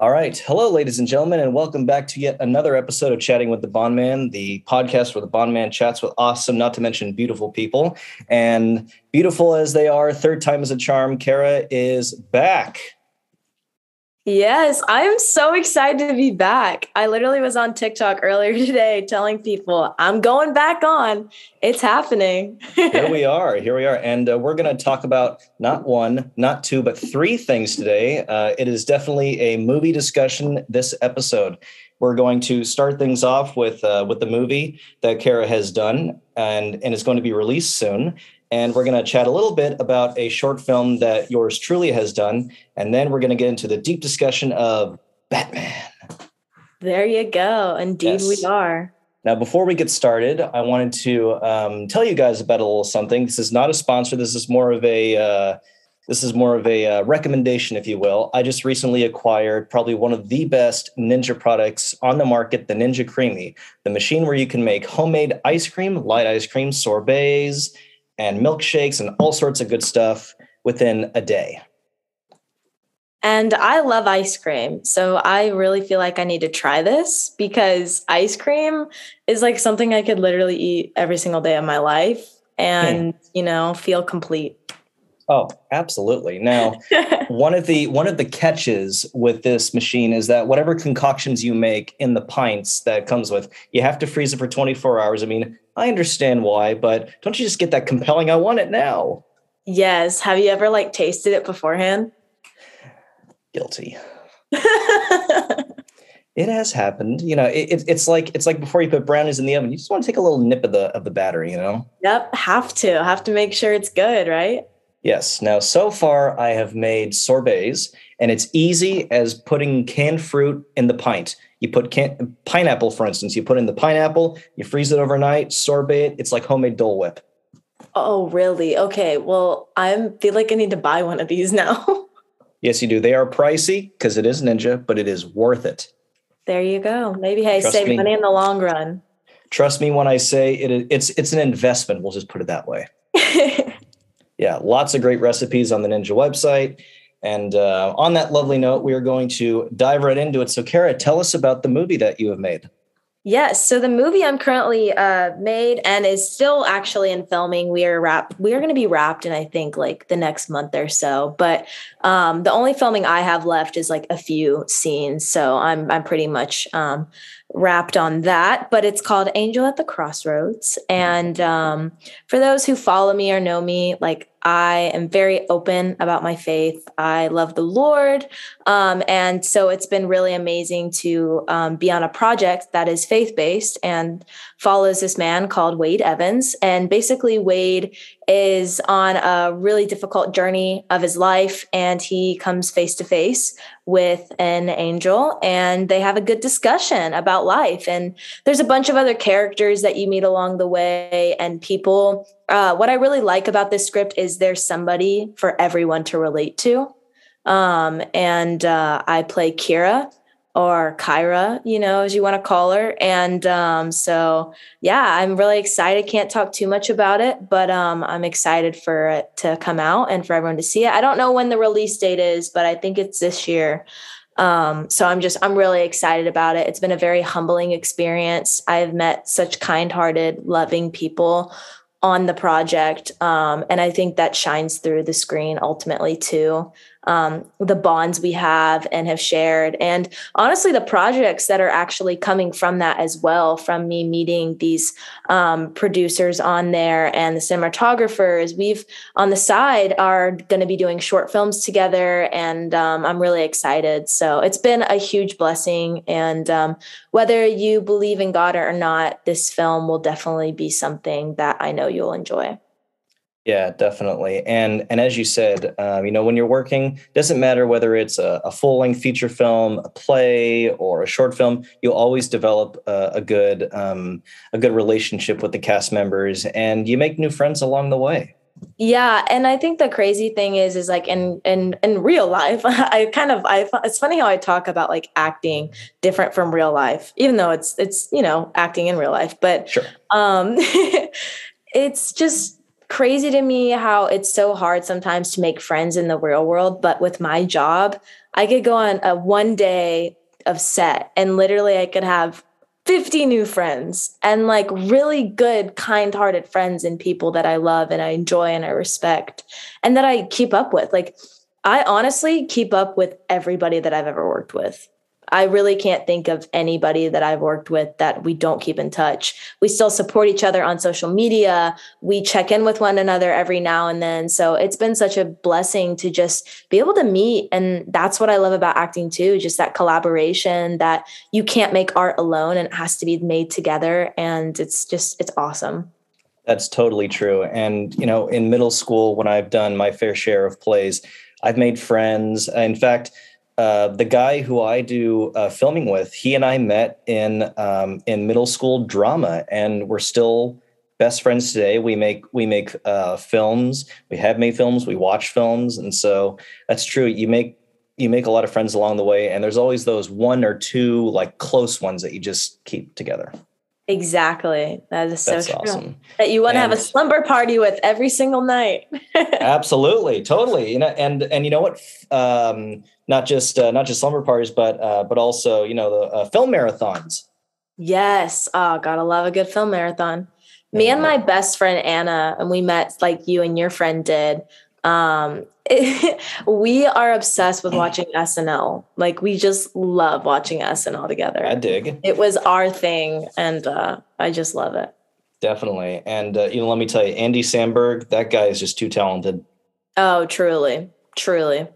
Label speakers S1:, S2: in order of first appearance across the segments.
S1: All right. Hello, ladies and gentlemen, and welcome back to yet another episode of Chatting with the Bond Man, the podcast where the Bond Man chats with awesome, not to mention beautiful people. And beautiful as they are, third time is a charm. Kara is back.
S2: Yes, I'm so excited to be back. I literally was on TikTok earlier today telling people I'm going back on. It's happening.
S1: here we are. Here we are. And uh, we're going to talk about not one, not two, but three things today. Uh, it is definitely a movie discussion this episode. We're going to start things off with uh, with the movie that Kara has done and and is going to be released soon and we're going to chat a little bit about a short film that yours truly has done. And then we're going to get into the deep discussion of Batman.
S2: There you go. Indeed, yes. we are.
S1: Now, before we get started, I wanted to um, tell you guys about a little something. This is not a sponsor. This is more of a uh, this is more of a uh, recommendation, if you will. I just recently acquired probably one of the best Ninja products on the market, the Ninja Creami, the machine where you can make homemade ice cream, light ice cream, sorbets, and milkshakes and all sorts of good stuff within a day.
S2: And I love ice cream. So I really feel like I need to try this because ice cream is like something I could literally eat every single day of my life and, hmm. you know, feel complete.
S1: Oh, absolutely. Now, one of the one of the catches with this machine is that whatever concoctions you make in the pints that comes with, you have to freeze it for 24 hours. I mean, I understand why, but don't you just get that compelling I want it now?
S2: Yes. Have you ever like tasted it beforehand?
S1: Guilty. it has happened. You know, it, it's like it's like before you put brownies in the oven, you just want to take a little nip of the of the battery, you know?
S2: Yep, have to. Have to make sure it's good, right?
S1: Yes. Now, so far, I have made sorbets, and it's easy as putting canned fruit in the pint. You put can- pineapple, for instance, you put in the pineapple, you freeze it overnight, sorbet it. It's like homemade Dole Whip.
S2: Oh, really? Okay. Well, I feel like I need to buy one of these now.
S1: yes, you do. They are pricey because it is Ninja, but it is worth it.
S2: There you go. Maybe hey, Trust save me. money in the long run.
S1: Trust me when I say it. It's it's an investment. We'll just put it that way. yeah, lots of great recipes on the Ninja website. And uh, on that lovely note, we are going to dive right into it. So, Kara, tell us about the movie that you have made.
S2: Yes. So the movie I'm currently uh, made and is still actually in filming. We are wrapped. We are going to be wrapped in I think like the next month or so. But um, the only filming I have left is like a few scenes. So I'm I'm pretty much um, wrapped on that. But it's called Angel at the Crossroads. And um, for those who follow me or know me, like I am very open about my faith. I love the Lord. Um, and so it's been really amazing to um, be on a project that is faith based and follows this man called Wade Evans. And basically, Wade is on a really difficult journey of his life and he comes face to face with an angel and they have a good discussion about life. And there's a bunch of other characters that you meet along the way and people uh, what i really like about this script is there's somebody for everyone to relate to. Um, and uh, i play kira or Kyra, you know, as you want to call her. And um, so, yeah, I'm really excited. Can't talk too much about it, but um, I'm excited for it to come out and for everyone to see it. I don't know when the release date is, but I think it's this year. Um, so I'm just, I'm really excited about it. It's been a very humbling experience. I've met such kind hearted, loving people on the project. Um, and I think that shines through the screen ultimately too um, the bonds we have and have shared. And honestly, the projects that are actually coming from that as well, from me meeting these um, producers on there and the cinematographers. We've on the side are going to be doing short films together, and um, I'm really excited. So it's been a huge blessing. And um, whether you believe in God or not, this film will definitely be something that I know you'll enjoy.
S1: Yeah, definitely. And and as you said, um, you know, when you're working, doesn't matter whether it's a, a full length feature film, a play, or a short film. You'll always develop a, a good um, a good relationship with the cast members, and you make new friends along the way.
S2: Yeah, and I think the crazy thing is, is like in in in real life, I kind of I it's funny how I talk about like acting different from real life, even though it's it's you know acting in real life, but
S1: sure.
S2: um, it's just crazy to me how it's so hard sometimes to make friends in the real world but with my job I could go on a one day of set and literally I could have 50 new friends and like really good, kind hearted friends and people that I love and I enjoy and I respect and that I keep up with. Like, I honestly keep up with everybody that I've ever worked with. I really can't think of anybody that I've worked with that we don't keep in touch. We still support each other on social media. We check in with one another every now and then. So it's been such a blessing to just be able to meet. And that's what I love about acting too just that collaboration that you can't make art alone and it has to be made together. And it's just, it's awesome.
S1: That's totally true. And, you know, in middle school, when I've done my fair share of plays, I've made friends. In fact, uh, the guy who I do uh, filming with, he and I met in um, in middle school drama, and we're still best friends today. We make we make uh, films. We have made films. We watch films, and so that's true. You make you make a lot of friends along the way, and there's always those one or two like close ones that you just keep together.
S2: Exactly. That is so true. Awesome. That you want to have a slumber party with every single night.
S1: absolutely, totally. You know, and and you know what? Um, not just uh, not just slumber parties, but uh, but also you know the uh, film marathons.
S2: Yes. Oh, gotta love a good film marathon. Me and my best friend Anna, and we met like you and your friend did. Um, it, we are obsessed with watching SNL. Like we just love watching SNL together.
S1: I dig.
S2: It was our thing, and uh, I just love it.
S1: Definitely, and uh, you know, let me tell you, Andy Samberg, that guy is just too talented.
S2: Oh, truly, truly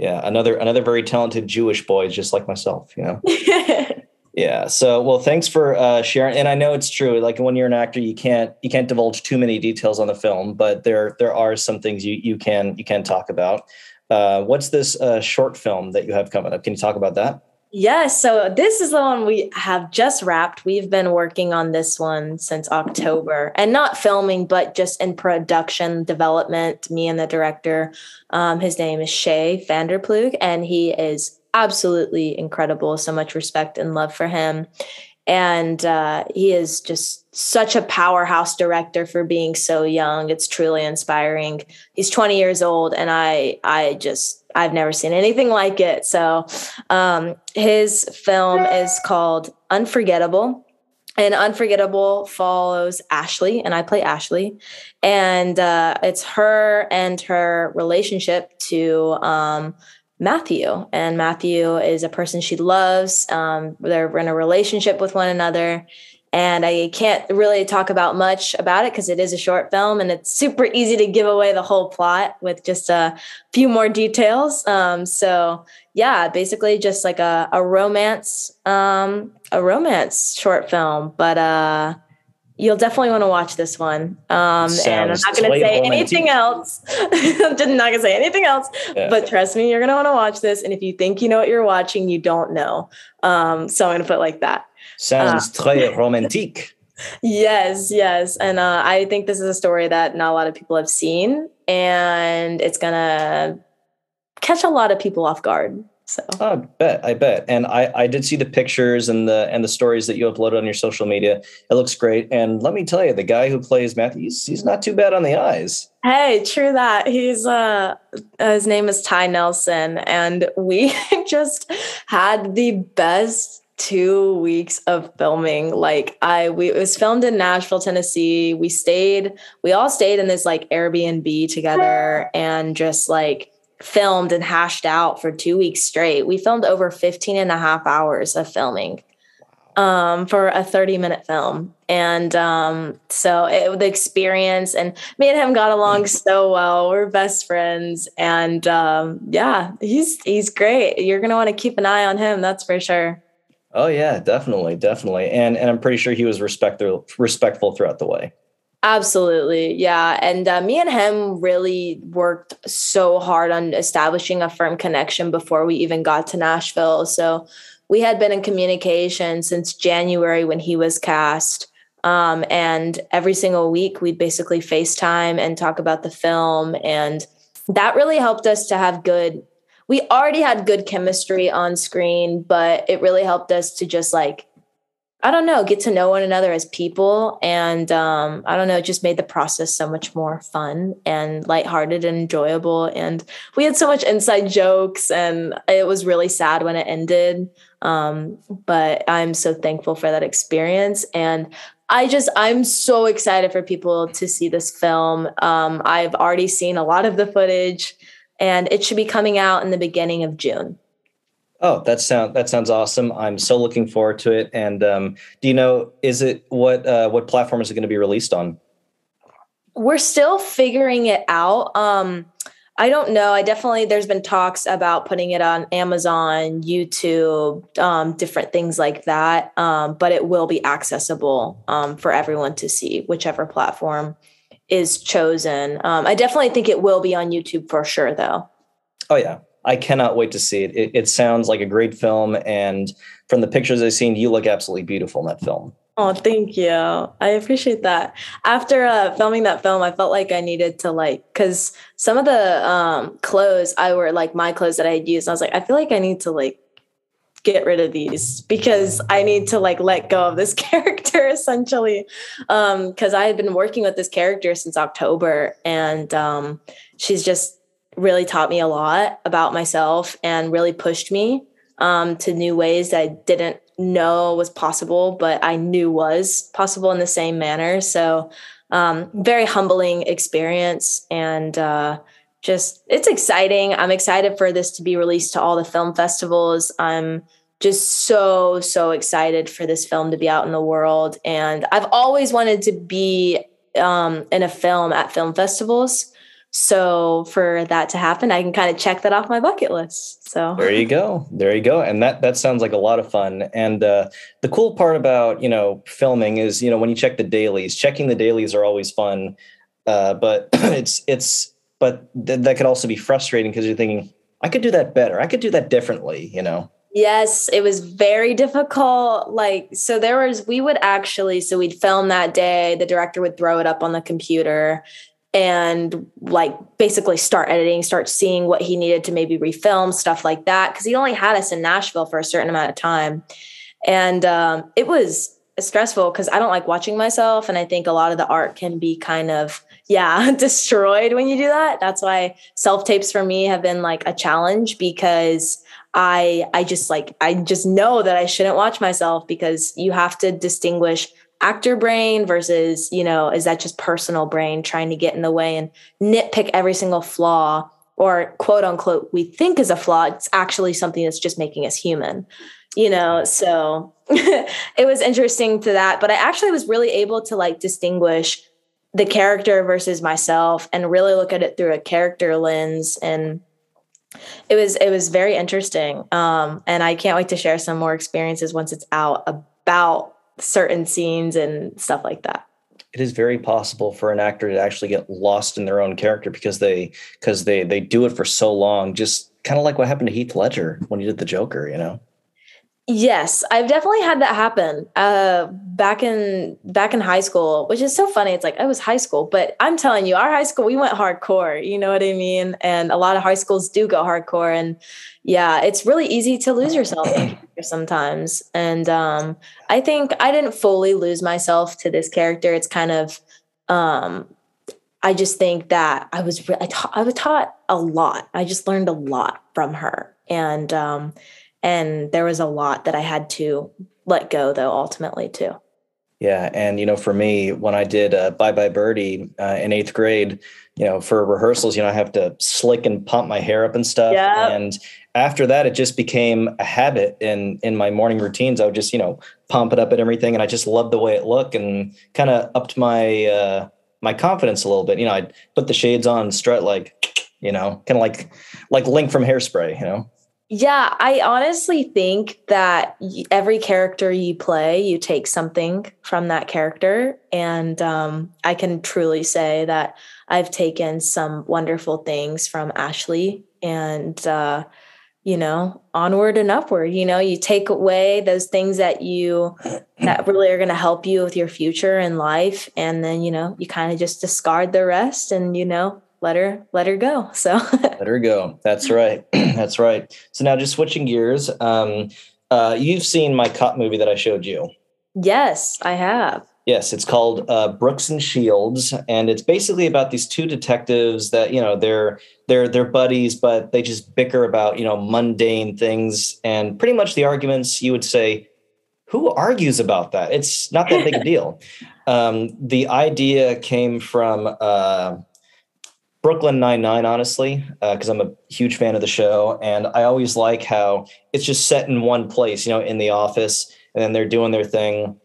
S1: yeah another another very talented jewish boy just like myself you know yeah so well thanks for uh, sharing and i know it's true like when you're an actor you can't you can't divulge too many details on the film but there there are some things you you can you can talk about uh, what's this uh, short film that you have coming up can you talk about that
S2: Yes. So this is the one we have just wrapped. We've been working on this one since October and not filming, but just in production development. Me and the director, um, his name is Shay Vanderplug, and he is absolutely incredible. So much respect and love for him. And uh, he is just such a powerhouse director for being so young. It's truly inspiring. He's 20 years old, and I, I just I've never seen anything like it. So um, his film is called Unforgettable. And Unforgettable follows Ashley, and I play Ashley. And uh, it's her and her relationship to um, Matthew. And Matthew is a person she loves. Um, they're in a relationship with one another and I can't really talk about much about it because it is a short film and it's super easy to give away the whole plot with just a few more details. Um, so yeah, basically just like a, a romance, um, a romance short film, but uh, you'll definitely want to watch this one. Um, and I'm not going to say anything else. I'm just not going to say anything else. Yeah. But trust me, you're going to want to watch this. And if you think you know what you're watching, you don't know. Um, so I'm going to put like that.
S1: Sounds uh, très romantique.
S2: Yes, yes. And uh, I think this is a story that not a lot of people have seen, and it's going to catch a lot of people off guard. So
S1: I bet, I bet. And I, I did see the pictures and the and the stories that you uploaded on your social media. It looks great. And let me tell you, the guy who plays Matthew, he's, he's not too bad on the eyes.
S2: Hey, true that. He's uh his name is Ty Nelson, and we just had the best two weeks of filming. Like I we it was filmed in Nashville, Tennessee. We stayed, we all stayed in this like Airbnb together and just like filmed and hashed out for two weeks straight. We filmed over 15 and a half hours of filming um, for a 30 minute film. And um, so it, the experience and me and him got along so well. We're best friends. And um, yeah, he's, he's great. You're going to want to keep an eye on him. That's for sure.
S1: Oh yeah, definitely, definitely, and and I'm pretty sure he was respectful respectful throughout the way.
S2: Absolutely, yeah. And uh, me and him really worked so hard on establishing a firm connection before we even got to Nashville. So we had been in communication since January when he was cast. Um, and every single week we'd basically FaceTime and talk about the film. And that really helped us to have good we already had good chemistry on screen, but it really helped us to just like I don't know, get to know one another as people. And um, I don't know, it just made the process so much more fun and lighthearted and enjoyable. And we had so much inside jokes, and it was really sad when it ended. Um, but I'm so thankful for that experience. And I just, I'm so excited for people to see this film. Um, I've already seen a lot of the footage, and it should be coming out in the beginning of June.
S1: Oh, that sound that sounds awesome. I'm so looking forward to it. And um, do you know is it what uh, what platform is it going to be released on?
S2: We're still figuring it out. Um, I don't know. I definitely there's been talks about putting it on Amazon, YouTube, um, different things like that. Um, but it will be accessible um, for everyone to see, whichever platform is chosen. Um, I definitely think it will be on YouTube for sure, though.
S1: Oh yeah, I cannot wait to see it. it. It sounds like a great film, and from the pictures I've seen, you look absolutely beautiful in that film.
S2: Oh, thank you. I appreciate that. After uh, filming that film, I felt like I needed to like because some of the um, clothes I were like my clothes that I had used. I was like, I feel like I need to like get rid of these because I need to like let go of this character essentially. Um, because I had been working with this character since October, and um, she's just really taught me a lot about myself and really pushed me um, to new ways that I didn't know was possible, but I knew was possible in the same manner. So, um, very humbling experience and uh, just it's exciting. I'm excited for this to be released to all the film festivals. I'm just so so excited for this film to be out in the world and I've always wanted to be um, in a film at film festivals. So for that to happen, I can kind of check that off my bucket list. So
S1: there you go, there you go, and that that sounds like a lot of fun. And uh, the cool part about you know filming is you know when you check the dailies, checking the dailies are always fun, uh, but it's it's but th- that could also be frustrating because you're thinking I could do that better, I could do that differently, you know.
S2: Yes, it was very difficult. Like, so there was, we would actually, so we'd film that day. The director would throw it up on the computer and like basically start editing, start seeing what he needed to maybe refilm, stuff like that. Cause he only had us in Nashville for a certain amount of time. And um, it was stressful because I don't like watching myself. And I think a lot of the art can be kind of, yeah, destroyed when you do that. That's why self tapes for me have been like a challenge because I I just like I just know that I shouldn't watch myself because you have to distinguish actor brain versus, you know, is that just personal brain trying to get in the way and nitpick every single flaw or quote unquote we think is a flaw. It's actually something that's just making us human, you know? So it was interesting to that. But I actually was really able to like distinguish the character versus myself and really look at it through a character lens and it was it was very interesting um, and i can't wait to share some more experiences once it's out about certain scenes and stuff like that.
S1: It is very possible for an actor to actually get lost in their own character because they because they they do it for so long just kind of like what happened to heath ledger when he did the joker you know
S2: Yes, I've definitely had that happen. Uh, back in back in high school, which is so funny. It's like I was high school, but I'm telling you, our high school we went hardcore. You know what I mean? And a lot of high schools do go hardcore, and yeah, it's really easy to lose yourself sometimes. And um, I think I didn't fully lose myself to this character. It's kind of, um, I just think that I was re- I, ta- I was taught a lot. I just learned a lot from her, and um, and there was a lot that I had to let go though ultimately too.
S1: Yeah, and you know, for me, when I did uh, Bye Bye Birdie uh, in eighth grade, you know, for rehearsals, you know, I have to slick and pump my hair up and stuff. Yep. And after that, it just became a habit in in my morning routines. I would just, you know, pump it up and everything, and I just loved the way it looked, and kind of upped my uh, my confidence a little bit. You know, I'd put the shades on, and strut like, you know, kind of like like Link from Hairspray. You know.
S2: Yeah, I honestly think that every character you play, you take something from that character. And um, I can truly say that I've taken some wonderful things from Ashley and, uh, you know, onward and upward. You know, you take away those things that you, that really are going to help you with your future in life. And then, you know, you kind of just discard the rest and, you know, let her let her go so
S1: let her go that's right that's right so now just switching gears um uh you've seen my cop movie that i showed you
S2: Yes, I have.
S1: Yes, it's called uh, Brooks and Shields, and it's basically about these two detectives that you know they're they're they're buddies, but they just bicker about you know mundane things, and pretty much the arguments you would say, who argues about that? It's not that big a deal. Um, the idea came from uh, Brooklyn Nine Nine, honestly, because uh, I'm a huge fan of the show, and I always like how it's just set in one place, you know, in the office, and then they're doing their thing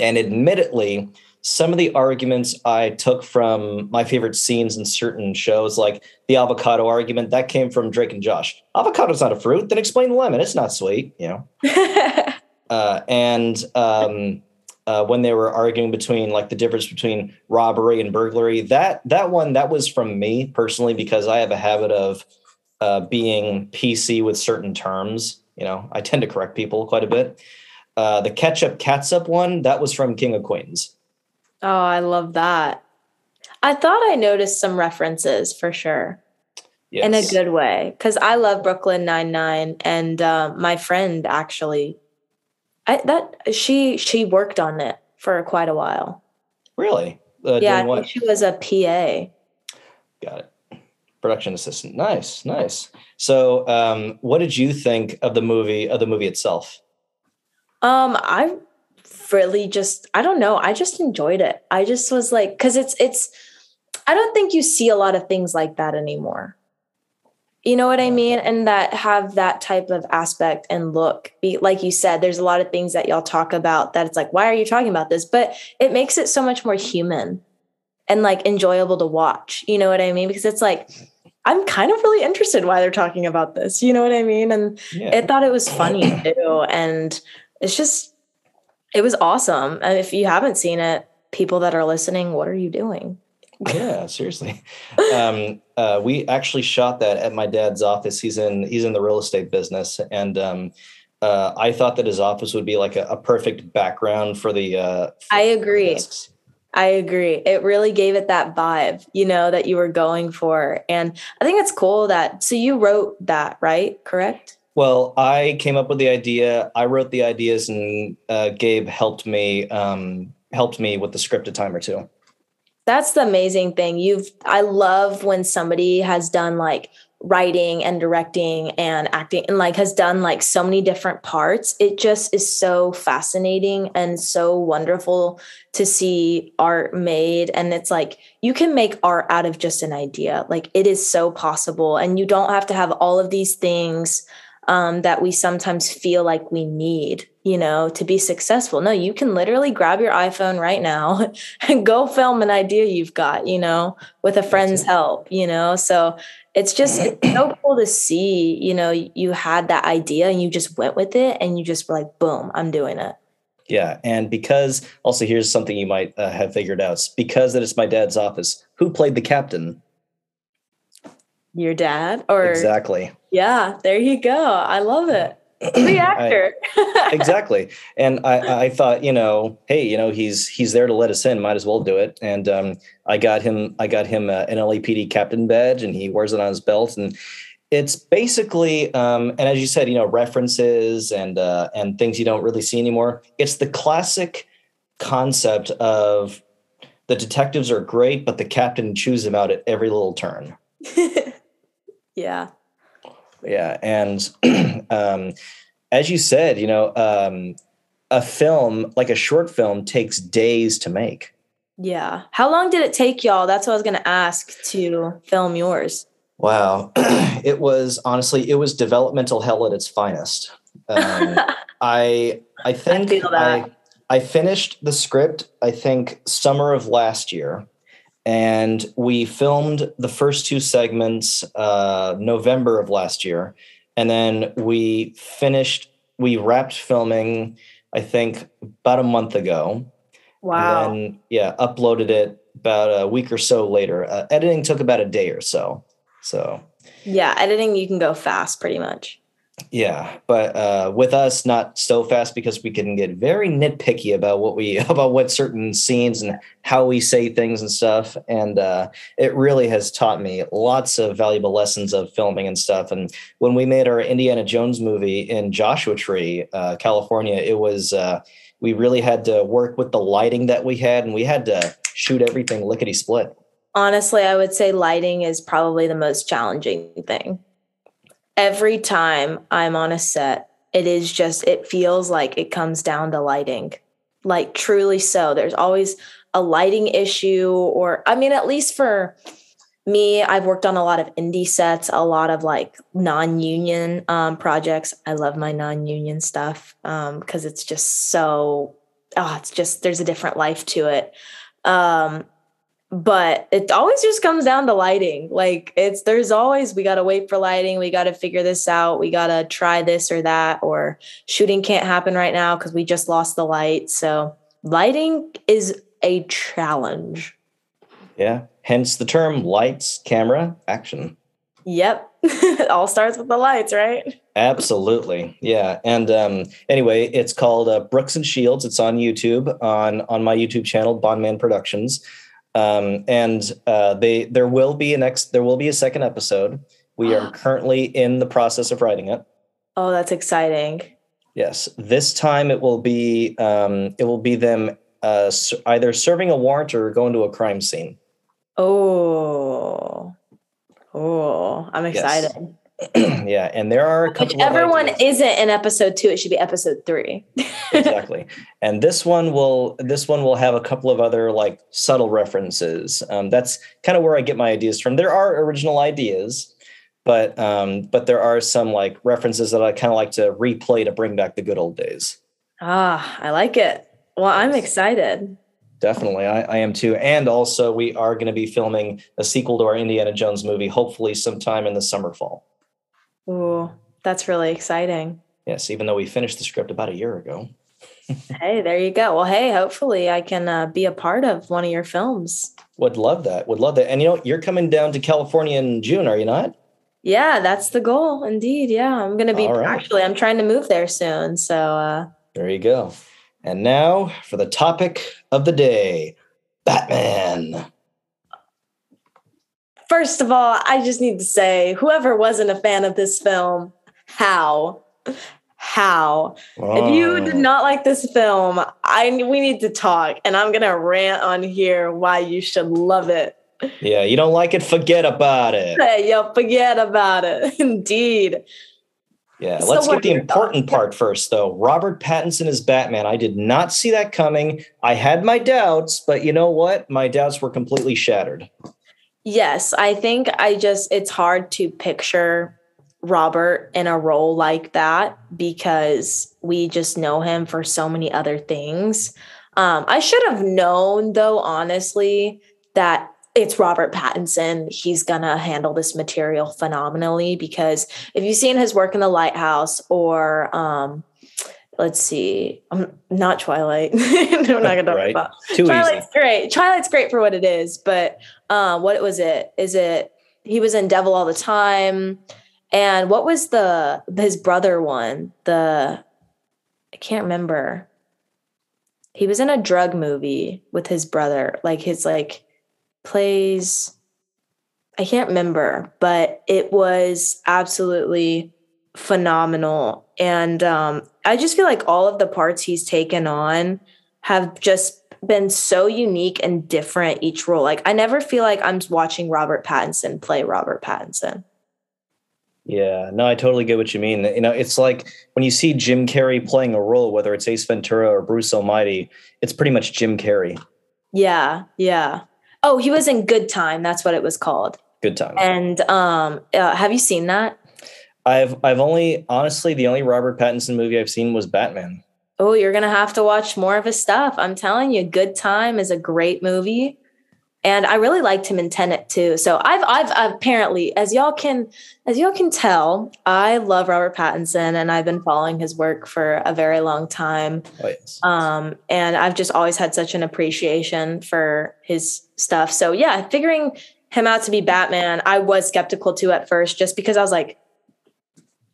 S1: and admittedly, some of the arguments I took from my favorite scenes in certain shows, like the avocado argument, that came from Drake and Josh. Avocado's not a fruit. Then explain the lemon. It's not sweet, you know. uh, and um, uh, when they were arguing between like the difference between robbery and burglary, that that one that was from me personally because I have a habit of uh, being PC with certain terms. You know, I tend to correct people quite a bit. Uh, the ketchup catsup one, that was from King of Queens.
S2: Oh, I love that. I thought I noticed some references for sure. Yes. In a good way, because I love Brooklyn Nine Nine, and uh, my friend actually, I that she she worked on it for quite a while.
S1: Really?
S2: Uh, yeah, she was a PA.
S1: Got it. Production assistant. Nice, nice. So, um, what did you think of the movie of the movie itself?
S2: Um, I really just I don't know. I just enjoyed it. I just was like, because it's it's I don't think you see a lot of things like that anymore. You know what I mean? And that have that type of aspect and look. Be like you said, there's a lot of things that y'all talk about that it's like, why are you talking about this? But it makes it so much more human and like enjoyable to watch. You know what I mean? Because it's like I'm kind of really interested why they're talking about this. You know what I mean? And yeah. it thought it was funny too. And it's just it was awesome. And if you haven't seen it, people that are listening, what are you doing?
S1: Yeah, seriously. Um, uh, we actually shot that at my dad's office. He's in he's in the real estate business, and um, uh, I thought that his office would be like a, a perfect background for the. Uh, for
S2: I agree. I agree. It really gave it that vibe, you know, that you were going for, and I think it's cool that. So you wrote that, right? Correct.
S1: Well, I came up with the idea. I wrote the ideas, and uh, Gabe helped me um, helped me with the script a time or two.
S2: That's the amazing thing. You've I love when somebody has done like writing and directing and acting and like has done like so many different parts. It just is so fascinating and so wonderful to see art made and it's like you can make art out of just an idea. Like it is so possible and you don't have to have all of these things um, that we sometimes feel like we need, you know, to be successful. No, you can literally grab your iPhone right now and go film an idea you've got, you know, with a friend's help, you know. So it's just it's so cool to see, you know, you had that idea and you just went with it and you just were like, boom, I'm doing it.
S1: Yeah, and because also here's something you might uh, have figured out. Because that it's my dad's office. Who played the captain?
S2: Your dad, or
S1: exactly
S2: yeah, there you go. I love it. The actor.
S1: I, exactly. And I, I thought, you know, hey, you know, he's he's there to let us in. Might as well do it. And um, I got him. I got him uh, an LAPD captain badge, and he wears it on his belt. And it's basically, um, and as you said, you know, references and uh, and things you don't really see anymore. It's the classic concept of the detectives are great, but the captain chews them out at every little turn.
S2: yeah
S1: yeah and um, as you said you know um, a film like a short film takes days to make.
S2: Yeah. How long did it take y'all? That's what i was going to ask to film yours.
S1: Wow. It was honestly it was developmental hell at its finest. Um, i i think I, I I finished the script i think summer of last year and we filmed the first two segments uh, November of last year, and then we finished. We wrapped filming, I think, about a month ago.
S2: Wow.
S1: And then, yeah, uploaded it about a week or so later. Uh, editing took about a day or so. So.
S2: Yeah, editing you can go fast, pretty much.
S1: Yeah, but uh, with us, not so fast because we can get very nitpicky about what we about what certain scenes and how we say things and stuff. And uh, it really has taught me lots of valuable lessons of filming and stuff. And when we made our Indiana Jones movie in Joshua Tree, uh, California, it was uh, we really had to work with the lighting that we had, and we had to shoot everything lickety split.
S2: Honestly, I would say lighting is probably the most challenging thing every time I'm on a set, it is just, it feels like it comes down to lighting. Like truly so. There's always a lighting issue, or I mean, at least for me, I've worked on a lot of indie sets, a lot of like non union um, projects. I love my non union stuff because um, it's just so, oh, it's just, there's a different life to it. Um, but it always just comes down to lighting. Like it's there's always we got to wait for lighting we got to figure this out we got to try this or that or shooting can't happen right now because we just lost the light. So lighting is a challenge.
S1: Yeah hence the term lights camera action.
S2: Yep. It all starts with the lights right?
S1: Absolutely. Yeah and um anyway it's called uh, brooks and shields. It's on youtube on on my youtube channel bondman productions um, and uh, they there will be a next there will be a second episode. We are currently in the process of writing it.
S2: Oh, that's exciting.
S1: Yes, this time it will be um, it will be them uh, either serving a warrant or going to a crime scene.
S2: Oh, oh, I'm excited. Yes.
S1: yeah, and there are a
S2: couple. Whichever one isn't in episode two, it should be episode three.
S1: exactly, and this one will this one will have a couple of other like subtle references. Um, that's kind of where I get my ideas from. There are original ideas, but um, but there are some like references that I kind of like to replay to bring back the good old days.
S2: Ah, I like it. Well, I'm excited.
S1: Definitely, I, I am too. And also, we are going to be filming a sequel to our Indiana Jones movie, hopefully sometime in the summer fall.
S2: Ooh, that's really exciting.
S1: Yes, even though we finished the script about a year ago.
S2: hey, there you go. Well, hey, hopefully I can uh, be a part of one of your films.
S1: Would love that. Would love that. And you know, you're coming down to California in June, are you not?
S2: Yeah, that's the goal. Indeed. Yeah, I'm going to be right. actually, I'm trying to move there soon. So, uh,
S1: there you go. And now for the topic of the day Batman.
S2: First of all, I just need to say, whoever wasn't a fan of this film, how? How? Oh. If you oh. did oh. not like this film, I we need to talk, and I'm gonna rant on here why you should love it.
S1: Yeah, you don't like it, forget about it.
S2: Hey, yo, forget about it. Indeed.
S1: Yeah, let's get the important part first, though. Robert Pattinson is Batman. I did not see that coming. I had my doubts, but you know what? My doubts were completely shattered.
S2: Yes, I think I just, it's hard to picture Robert in a role like that because we just know him for so many other things. Um, I should have known, though, honestly, that it's Robert Pattinson. He's gonna handle this material phenomenally because if you've seen his work in The Lighthouse or um, let's see, I'm not Twilight. no, I'm not gonna talk right. about Too Twilight's easy. great. Twilight's great for what it is, but um, what was it? Is it he was in Devil All the Time? And what was the his brother one? The I can't remember. He was in a drug movie with his brother, like his like plays I can't remember, but it was absolutely phenomenal. And um, I just feel like all of the parts he's taken on have just been so unique and different each role. Like I never feel like I'm watching Robert Pattinson play Robert Pattinson.
S1: Yeah, no, I totally get what you mean. You know, it's like when you see Jim Carrey playing a role, whether it's Ace Ventura or Bruce Almighty, it's pretty much Jim Carrey.
S2: Yeah, yeah. Oh, he was in Good Time. That's what it was called.
S1: Good Time.
S2: And um, uh, have you seen that?
S1: I've I've only honestly the only Robert Pattinson movie I've seen was Batman.
S2: Oh, you're gonna have to watch more of his stuff. I'm telling you, Good Time is a great movie. And I really liked him in Tenet too. So I've I've apparently, as y'all can as y'all can tell, I love Robert Pattinson and I've been following his work for a very long time. Oh, yes. Um, and I've just always had such an appreciation for his stuff. So yeah, figuring him out to be Batman, I was skeptical too at first, just because I was like,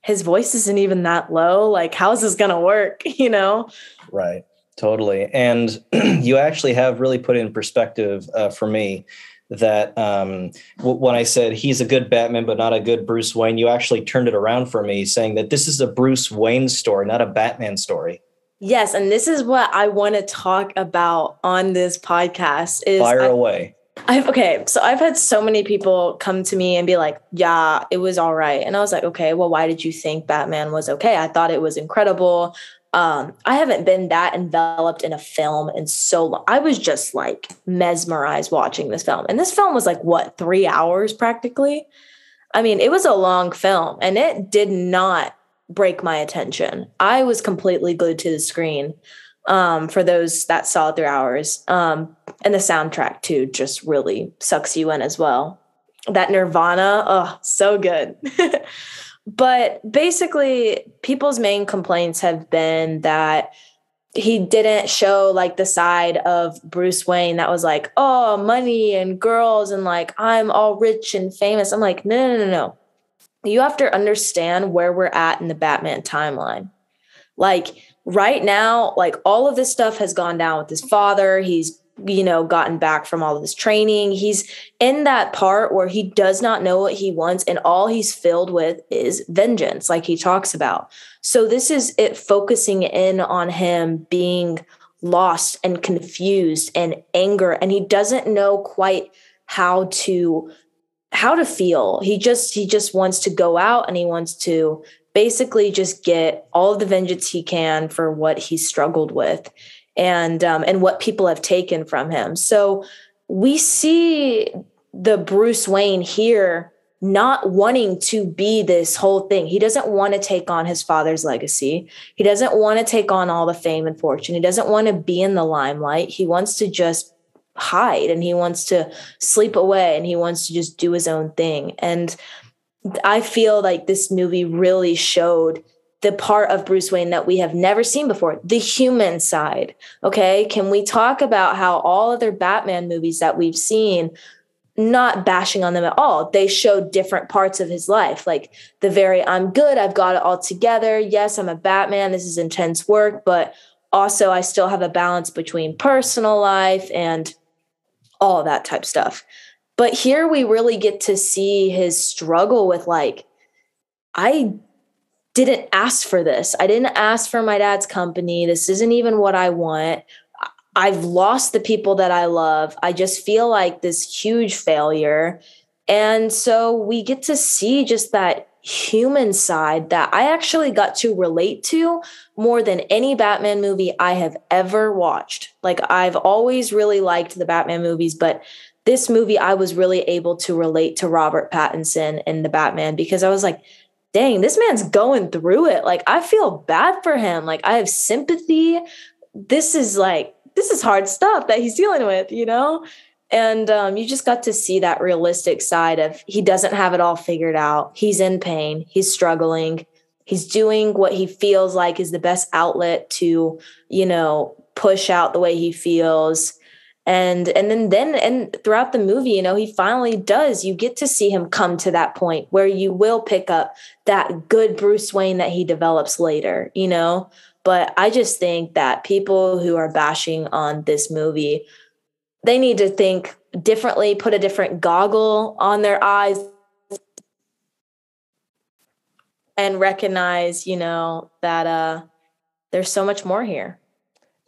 S2: his voice isn't even that low. Like, how's this gonna work? You know?
S1: Right. Totally. And you actually have really put in perspective uh, for me that um, w- when I said he's a good Batman, but not a good Bruce Wayne, you actually turned it around for me, saying that this is a Bruce Wayne story, not a Batman story.
S2: Yes, and this is what I want to talk about on this podcast. Is
S1: fire
S2: I,
S1: away.
S2: I've okay, so I've had so many people come to me and be like, "Yeah, it was all right," and I was like, "Okay, well, why did you think Batman was okay? I thought it was incredible um, I haven't been that enveloped in a film in so long. I was just like mesmerized watching this film. And this film was like what, three hours practically? I mean, it was a long film and it did not break my attention. I was completely glued to the screen um, for those that saw three hours. Um, and the soundtrack too just really sucks you in as well. That Nirvana, oh, so good. But basically, people's main complaints have been that he didn't show like the side of Bruce Wayne that was like, oh, money and girls and like I'm all rich and famous. I'm like, no, no, no, no. You have to understand where we're at in the Batman timeline. Like right now, like all of this stuff has gone down with his father. He's you know, gotten back from all of his training. He's in that part where he does not know what he wants, and all he's filled with is vengeance, like he talks about. So, this is it focusing in on him being lost and confused and anger, and he doesn't know quite how to how to feel he just he just wants to go out and he wants to basically just get all the vengeance he can for what he struggled with and um, and what people have taken from him. So we see the Bruce Wayne here not wanting to be this whole thing. He doesn't want to take on his father's legacy. He doesn't want to take on all the fame and fortune. He doesn't want to be in the limelight. He wants to just hide and he wants to sleep away and he wants to just do his own thing. And I feel like this movie really showed the part of Bruce Wayne that we have never seen before, the human side. Okay. Can we talk about how all other Batman movies that we've seen, not bashing on them at all, they show different parts of his life, like the very I'm good, I've got it all together. Yes, I'm a Batman, this is intense work, but also I still have a balance between personal life and all that type stuff. But here we really get to see his struggle with like, I didn't ask for this. I didn't ask for my dad's company. This isn't even what I want. I've lost the people that I love. I just feel like this huge failure. And so we get to see just that human side that I actually got to relate to more than any Batman movie I have ever watched. Like, I've always really liked the Batman movies, but this movie, I was really able to relate to Robert Pattinson in the Batman because I was like, dang, this man's going through it. Like, I feel bad for him. Like, I have sympathy. This is like, this is hard stuff that he's dealing with, you know? And um, you just got to see that realistic side of he doesn't have it all figured out. He's in pain. He's struggling. He's doing what he feels like is the best outlet to, you know, push out the way he feels and and then then and throughout the movie you know he finally does. You get to see him come to that point where you will pick up that good bruce wayne that he develops later you know? But i just think that people who are bashing on this movie they need to think differently put a different goggle on their eyes and recognize you know that uh there's so much more here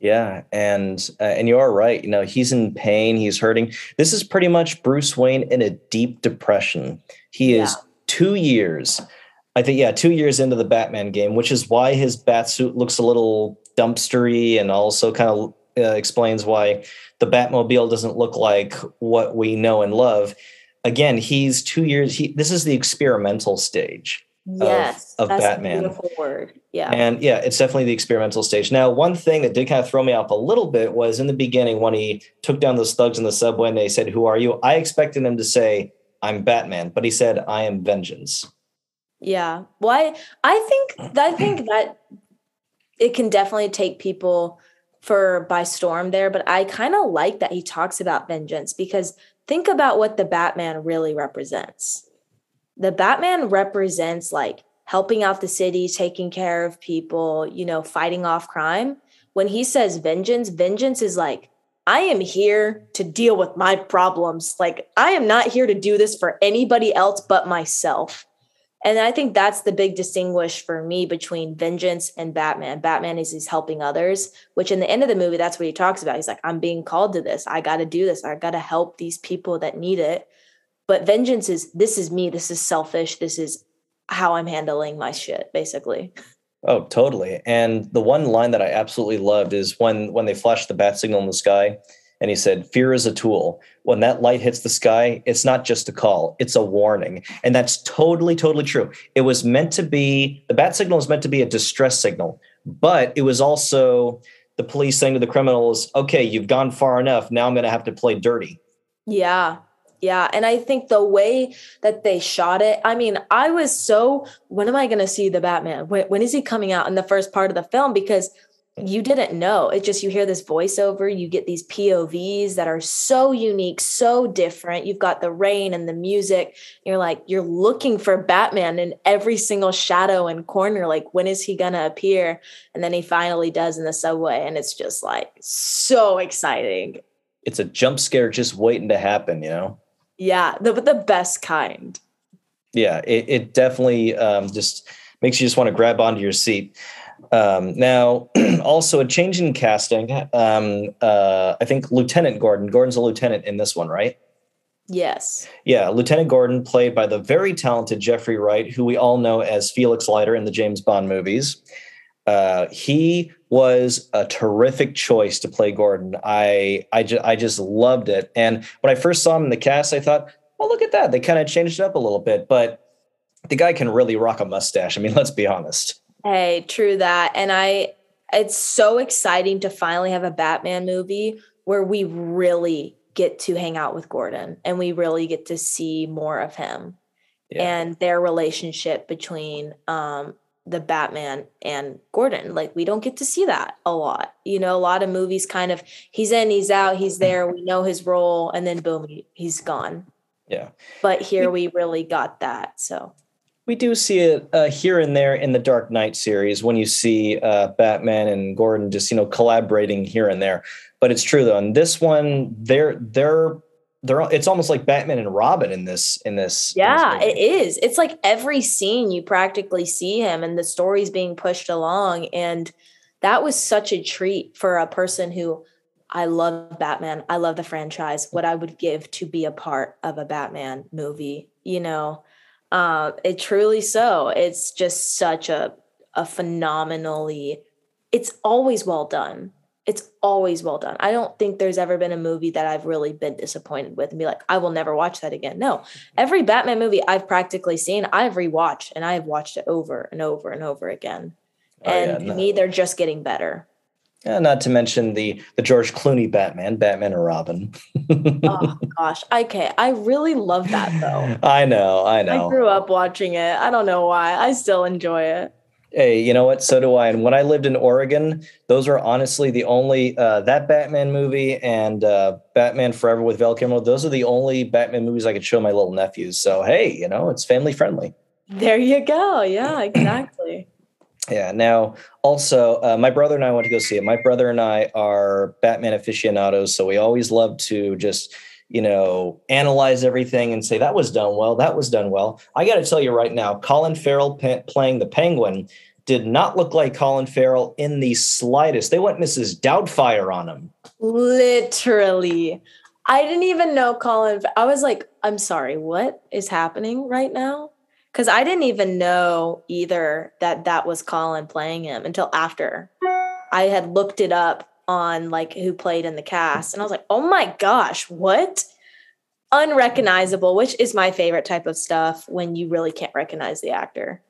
S1: yeah, and uh, and you are right. You know, he's in pain. He's hurting. This is pretty much Bruce Wayne in a deep depression. He yeah. is two years, I think, yeah, two years into the Batman game, which is why his bat suit looks a little dumpstery, and also kind of uh, explains why the Batmobile doesn't look like what we know and love. Again, he's two years. He this is the experimental stage
S2: yes,
S1: of, of Batman.
S2: beautiful word. Yeah.
S1: And yeah, it's definitely the experimental stage. Now, one thing that did kind of throw me off a little bit was in the beginning when he took down those thugs in the subway and they said, Who are you? I expected him to say, I'm Batman, but he said, I am vengeance.
S2: Yeah. Well, I, I think I think that it can definitely take people for by storm there, but I kind of like that he talks about vengeance because think about what the Batman really represents the Batman represents like helping out the city, taking care of people, you know, fighting off crime. When he says vengeance, vengeance is like, I am here to deal with my problems. Like, I am not here to do this for anybody else but myself. And I think that's the big distinguish for me between Vengeance and Batman. Batman is he's helping others, which in the end of the movie, that's what he talks about. He's like, I'm being called to this. I got to do this. I got to help these people that need it. But Vengeance is this is me. This is selfish. This is how I'm handling my shit, basically.
S1: Oh, totally. And the one line that I absolutely loved is when when they flashed the bat signal in the sky and he said, Fear is a tool. When that light hits the sky, it's not just a call, it's a warning. And that's totally, totally true. It was meant to be, the bat signal was meant to be a distress signal, but it was also the police saying to the criminals, okay, you've gone far enough. Now I'm going to have to play dirty.
S2: Yeah. Yeah. And I think the way that they shot it, I mean, I was so, when am I going to see the Batman? When, when is he coming out in the first part of the film? Because you didn't know. It just you hear this voiceover, you get these POVs that are so unique, so different. You've got the rain and the music. You're like, you're looking for Batman in every single shadow and corner. Like, when is he gonna appear? And then he finally does in the subway, and it's just like so exciting.
S1: It's a jump scare just waiting to happen, you know?
S2: Yeah, the the best kind.
S1: Yeah, it, it definitely um, just makes you just want to grab onto your seat. Um, now, also a change in casting. Um, uh, I think Lieutenant Gordon. Gordon's a lieutenant in this one, right?
S2: Yes.
S1: Yeah, Lieutenant Gordon, played by the very talented Jeffrey Wright, who we all know as Felix Leiter in the James Bond movies. Uh, he was a terrific choice to play Gordon. I I, ju- I just loved it. And when I first saw him in the cast, I thought, "Oh, look at that! They kind of changed it up a little bit." But the guy can really rock a mustache. I mean, let's be honest.
S2: Hey, true that. And I it's so exciting to finally have a Batman movie where we really get to hang out with Gordon and we really get to see more of him yeah. and their relationship between um the Batman and Gordon. Like we don't get to see that a lot. You know, a lot of movies kind of he's in, he's out, he's there, we know his role, and then boom, he, he's gone.
S1: Yeah.
S2: But here we really got that. So
S1: we do see it uh, here and there in the Dark Knight series when you see uh, Batman and Gordon just you know collaborating here and there. But it's true though, in this one, they're they're they're it's almost like Batman and Robin in this in this.
S2: Yeah,
S1: in this
S2: it is. It's like every scene you practically see him, and the story's being pushed along, and that was such a treat for a person who. I love Batman. I love the franchise. What I would give to be a part of a Batman movie, you know, uh, it truly so. It's just such a a phenomenally. It's always well done. It's always well done. I don't think there's ever been a movie that I've really been disappointed with and be like, I will never watch that again. No, mm-hmm. every Batman movie I've practically seen, I've rewatched and I have watched it over and over and over again. Oh, and yeah, no. to me, they're just getting better.
S1: Yeah, not to mention the the George Clooney Batman, Batman and Robin.
S2: oh gosh, okay, I really love that though.
S1: I know, I know.
S2: I grew up watching it. I don't know why. I still enjoy it.
S1: Hey, you know what? So do I. And when I lived in Oregon, those are honestly the only uh, that Batman movie and uh, Batman Forever with Val Kilmer. Those are the only Batman movies I could show my little nephews. So hey, you know, it's family friendly.
S2: There you go. Yeah, exactly.
S1: Yeah. Now, also, uh, my brother and I went to go see it. My brother and I are Batman aficionados, so we always love to just, you know, analyze everything and say that was done well, that was done well. I got to tell you right now, Colin Farrell pe- playing the Penguin did not look like Colin Farrell in the slightest. They went Mrs. Doubtfire on him.
S2: Literally. I didn't even know Colin. I was like, I'm sorry, what is happening right now? because I didn't even know either that that was Colin playing him until after I had looked it up on like who played in the cast, and I was like, oh my gosh, what? Unrecognizable, which is my favorite type of stuff when you really can't recognize the actor.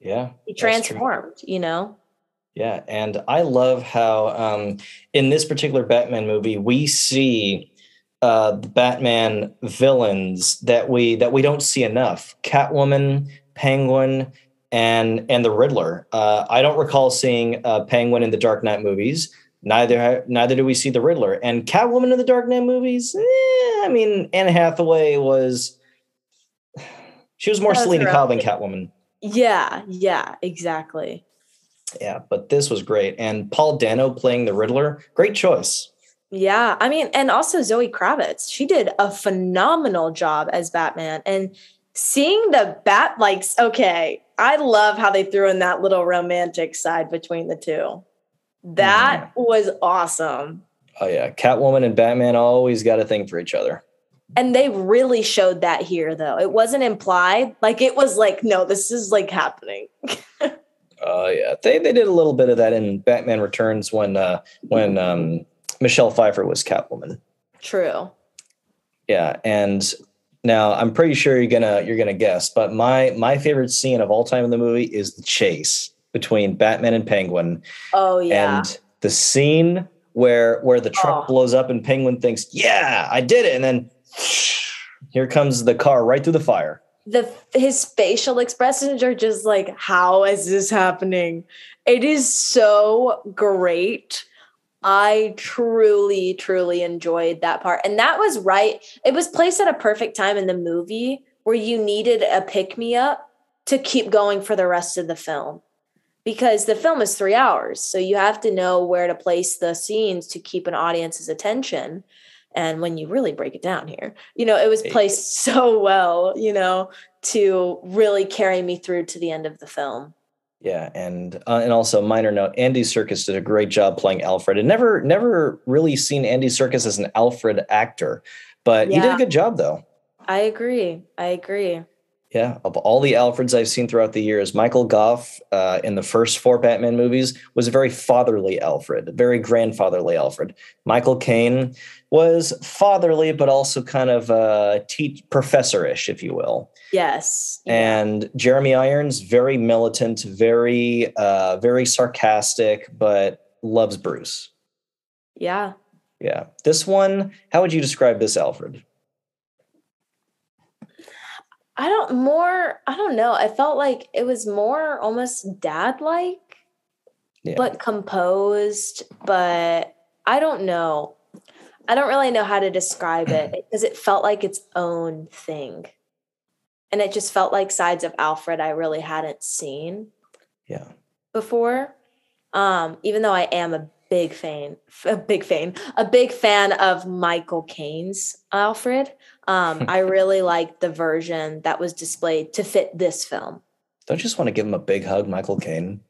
S1: Yeah,
S2: he transformed, you know.
S1: Yeah, and I love how um, in this particular Batman movie we see uh, Batman villains that we that we don't see enough. Catwoman, Penguin, and and the Riddler. Uh, I don't recall seeing uh, Penguin in the Dark Knight movies. Neither neither do we see the Riddler and Catwoman in the Dark Knight movies. Eh, I mean, Anne Hathaway was she was more Selina Kyle than Catwoman.
S2: Yeah, yeah, exactly.
S1: Yeah, but this was great. And Paul Dano playing the Riddler, great choice.
S2: Yeah, I mean, and also Zoe Kravitz, she did a phenomenal job as Batman. And seeing the bat, like, okay, I love how they threw in that little romantic side between the two. That mm. was awesome.
S1: Oh yeah, Catwoman and Batman always got a thing for each other.
S2: And they really showed that here though. It wasn't implied. Like it was like, no, this is like happening.
S1: Oh uh, yeah. They they did a little bit of that in Batman Returns when uh when um Michelle Pfeiffer was Catwoman.
S2: True.
S1: Yeah, and now I'm pretty sure you're gonna you're gonna guess, but my my favorite scene of all time in the movie is the chase between Batman and Penguin.
S2: Oh yeah.
S1: And the scene where where the truck oh. blows up and Penguin thinks, "Yeah, I did it," and then here comes the car right through the fire.
S2: The his facial expressions are just like, "How is this happening?" It is so great. I truly, truly enjoyed that part. And that was right. It was placed at a perfect time in the movie where you needed a pick me up to keep going for the rest of the film because the film is three hours. So you have to know where to place the scenes to keep an audience's attention. And when you really break it down here, you know, it was placed so well, you know, to really carry me through to the end of the film.
S1: Yeah, and uh, and also minor note, Andy Serkis did a great job playing Alfred. And never never really seen Andy Serkis as an Alfred actor, but yeah. he did a good job though.
S2: I agree. I agree.
S1: Yeah, of all the Alfreds I've seen throughout the years, Michael Gough uh, in the first four Batman movies was a very fatherly Alfred, very grandfatherly Alfred. Michael Caine was fatherly, but also kind of uh, te- professorish, if you will.
S2: Yes.
S1: And Jeremy Irons, very militant, very, uh, very sarcastic, but loves Bruce.
S2: Yeah.
S1: Yeah. This one, how would you describe this Alfred?
S2: I don't more, I don't know. I felt like it was more almost dad like, yeah. but composed. But I don't know. I don't really know how to describe it because it felt like its own thing. And it just felt like sides of Alfred I really hadn't seen.
S1: Yeah.
S2: Before. Um, even though I am a big fan, a big fan, a big fan of Michael Caine's Alfred. Um, I really liked the version that was displayed to fit this film.
S1: Don't you just want to give him a big hug, Michael Caine?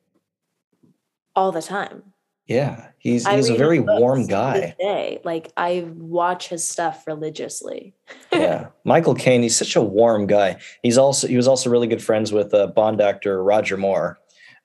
S2: All the time.
S1: Yeah, he's he's a very warm guy.
S2: Day. Like I watch his stuff religiously.
S1: yeah, Michael Caine. He's such a warm guy. He's also he was also really good friends with uh, Bond actor Roger Moore.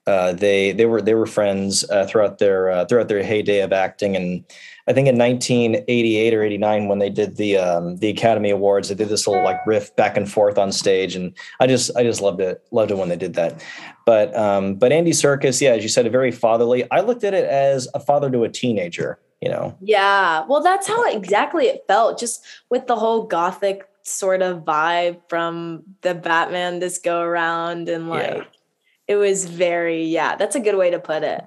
S1: Uh, they they were they were friends uh, throughout their uh, throughout their heyday of acting, and I think in 1988 or 89 when they did the um, the Academy Awards, they did this little like riff back and forth on stage, and I just I just loved it loved it when they did that. But um, but Andy Serkis, yeah, as you said, a very fatherly. I looked at it as a father to a teenager. You know.
S2: Yeah, well, that's how exactly it felt, just with the whole gothic sort of vibe from the Batman this go around, and like. Yeah it was very yeah that's a good way to put it.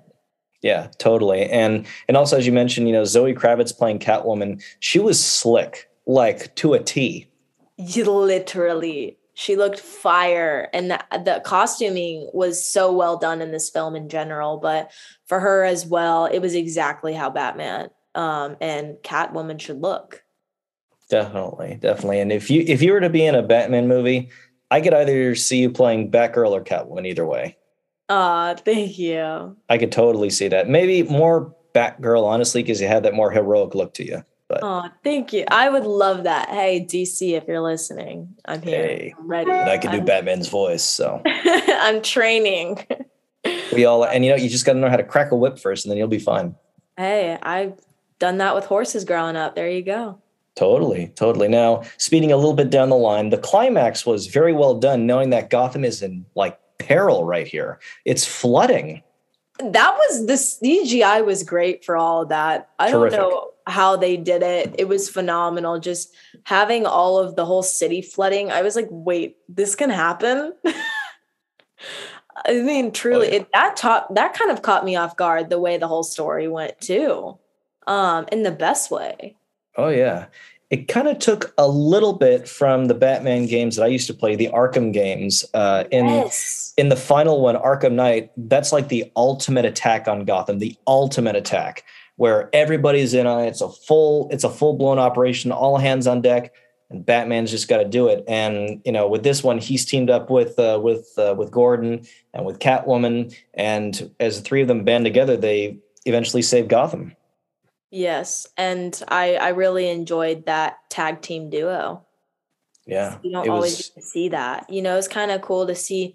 S1: Yeah totally. And and also as you mentioned you know zoe kravitz playing catwoman she was slick like to a t.
S2: Literally. She looked fire and the, the costuming was so well done in this film in general but for her as well it was exactly how batman um, and catwoman should look.
S1: Definitely definitely. And if you if you were to be in a batman movie I could either see you playing Batgirl or Catwoman either way.
S2: Ah, thank you.
S1: I could totally see that. Maybe more Batgirl, honestly, because you had that more heroic look to you. But
S2: oh, thank you. I would love that. Hey, DC, if you're listening, I'm here. Hey, I'm ready.
S1: And I can
S2: do
S1: I'm, Batman's voice, so
S2: I'm training.
S1: we all, and you know, you just got to know how to crack a whip first, and then you'll be fine.
S2: Hey, I've done that with horses growing up. There you go.
S1: Totally, totally. Now, speeding a little bit down the line, the climax was very well done, knowing that Gotham is in like peril right here. It's flooding.
S2: That was the CGI was great for all of that. I Terrific. don't know how they did it. It was phenomenal. Just having all of the whole city flooding. I was like, wait, this can happen. I mean, truly, oh, yeah. it, that top that kind of caught me off guard the way the whole story went too, um, in the best way.
S1: Oh yeah. it kind of took a little bit from the Batman games that I used to play, the Arkham games. Uh, in
S2: yes.
S1: in the final one, Arkham Knight, that's like the ultimate attack on Gotham, the ultimate attack where everybody's in on it. It's a full, it's a full blown operation, all hands on deck, and Batman's just got to do it. And you know, with this one, he's teamed up with uh, with uh, with Gordon and with Catwoman, and as the three of them band together, they eventually save Gotham.
S2: Yes, and I I really enjoyed that tag team duo.
S1: Yeah,
S2: you don't always was... see that. You know, it's kind of cool to see.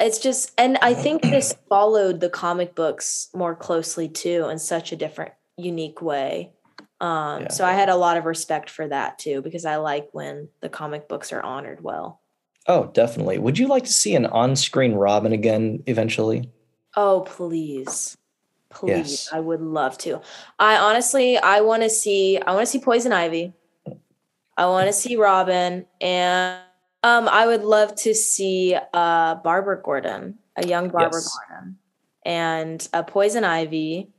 S2: It's just, and I think this followed the comic books more closely too, in such a different, unique way. Um, yeah. So I had a lot of respect for that too, because I like when the comic books are honored well.
S1: Oh, definitely. Would you like to see an on-screen Robin again eventually?
S2: Oh, please. Please, yes. I would love to. I honestly, I want to see, I want to see Poison Ivy. I want to see Robin, and um, I would love to see uh Barbara Gordon, a young Barbara yes. Gordon, and a Poison Ivy,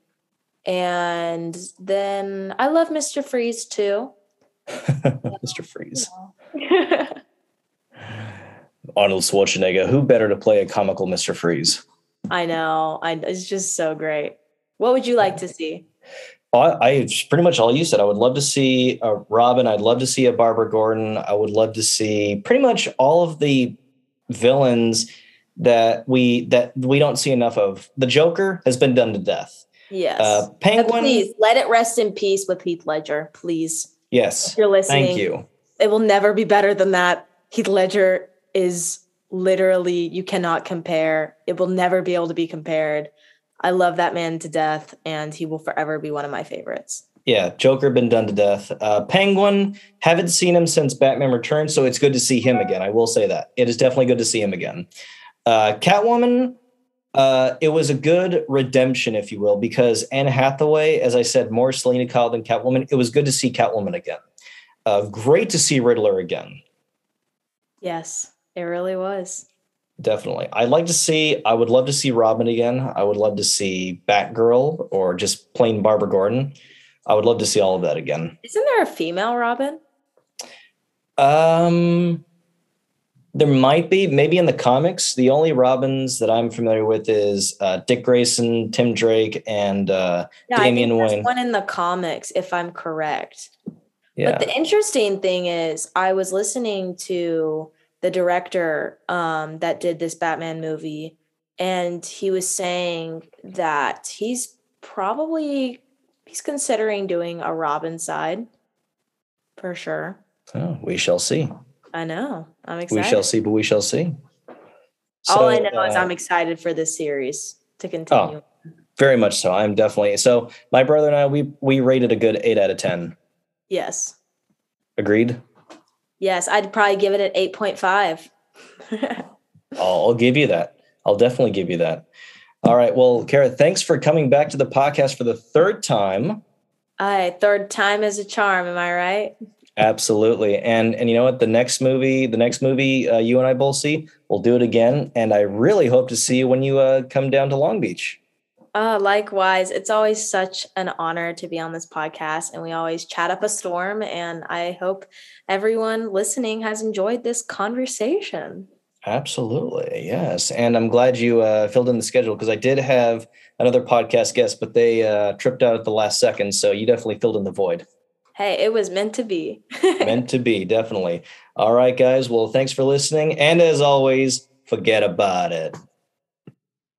S2: and then I love Mister Freeze too.
S1: Mr. Freeze. Arnold Schwarzenegger. Who better to play a comical Mr. Freeze?
S2: I know. I, it's just so great. What would you like to see?
S1: I, I pretty much all you said. I would love to see a Robin. I'd love to see a Barbara Gordon. I would love to see pretty much all of the villains that we that we don't see enough of. The Joker has been done to death.
S2: Yes. Uh,
S1: Penguin.
S2: please let it rest in peace with Heath Ledger. Please.
S1: Yes.
S2: If you're listening.
S1: Thank you.
S2: It will never be better than that. Heath Ledger is literally you cannot compare. It will never be able to be compared. I love that man to death, and he will forever be one of my favorites.
S1: Yeah, Joker been done to death. Uh, Penguin haven't seen him since Batman Returns, so it's good to see him again. I will say that it is definitely good to see him again. Uh, Catwoman, uh, it was a good redemption, if you will, because Anne Hathaway, as I said, more Selina Kyle than Catwoman. It was good to see Catwoman again. Uh, great to see Riddler again.
S2: Yes, it really was.
S1: Definitely. I'd like to see, I would love to see Robin again. I would love to see Batgirl or just plain Barbara Gordon. I would love to see all of that again.
S2: Isn't there a female Robin?
S1: Um, there might be, maybe in the comics. The only Robins that I'm familiar with is uh, Dick Grayson, Tim Drake, and uh, yeah, Damian Wayne.
S2: One in the comics, if I'm correct. Yeah. But the interesting thing is, I was listening to the director um, that did this Batman movie, and he was saying that he's probably he's considering doing a Robin side for sure.
S1: Oh, we shall see.
S2: I know. I'm excited.
S1: We shall see, but we shall see.
S2: So, All I know uh, is I'm excited for this series to continue. Oh,
S1: very much so. I'm definitely so. My brother and I, we we rated a good eight out of ten.
S2: Yes.
S1: Agreed.
S2: Yes, I'd probably give it an 8.5.
S1: I'll, I'll give you that. I'll definitely give you that. All right. Well, Kara, thanks for coming back to the podcast for the third time.
S2: Aye, third time is a charm. Am I right?
S1: Absolutely. And and you know what? The next movie, the next movie uh, you and I both see, we'll do it again. And I really hope to see you when you uh, come down to Long Beach.
S2: Uh, likewise, it's always such an honor to be on this podcast, and we always chat up a storm. And I hope everyone listening has enjoyed this conversation.
S1: Absolutely, yes. And I'm glad you uh, filled in the schedule because I did have another podcast guest, but they uh, tripped out at the last second. So you definitely filled in the void.
S2: Hey, it was meant to be.
S1: meant to be, definitely. All right, guys. Well, thanks for listening. And as always, forget about it.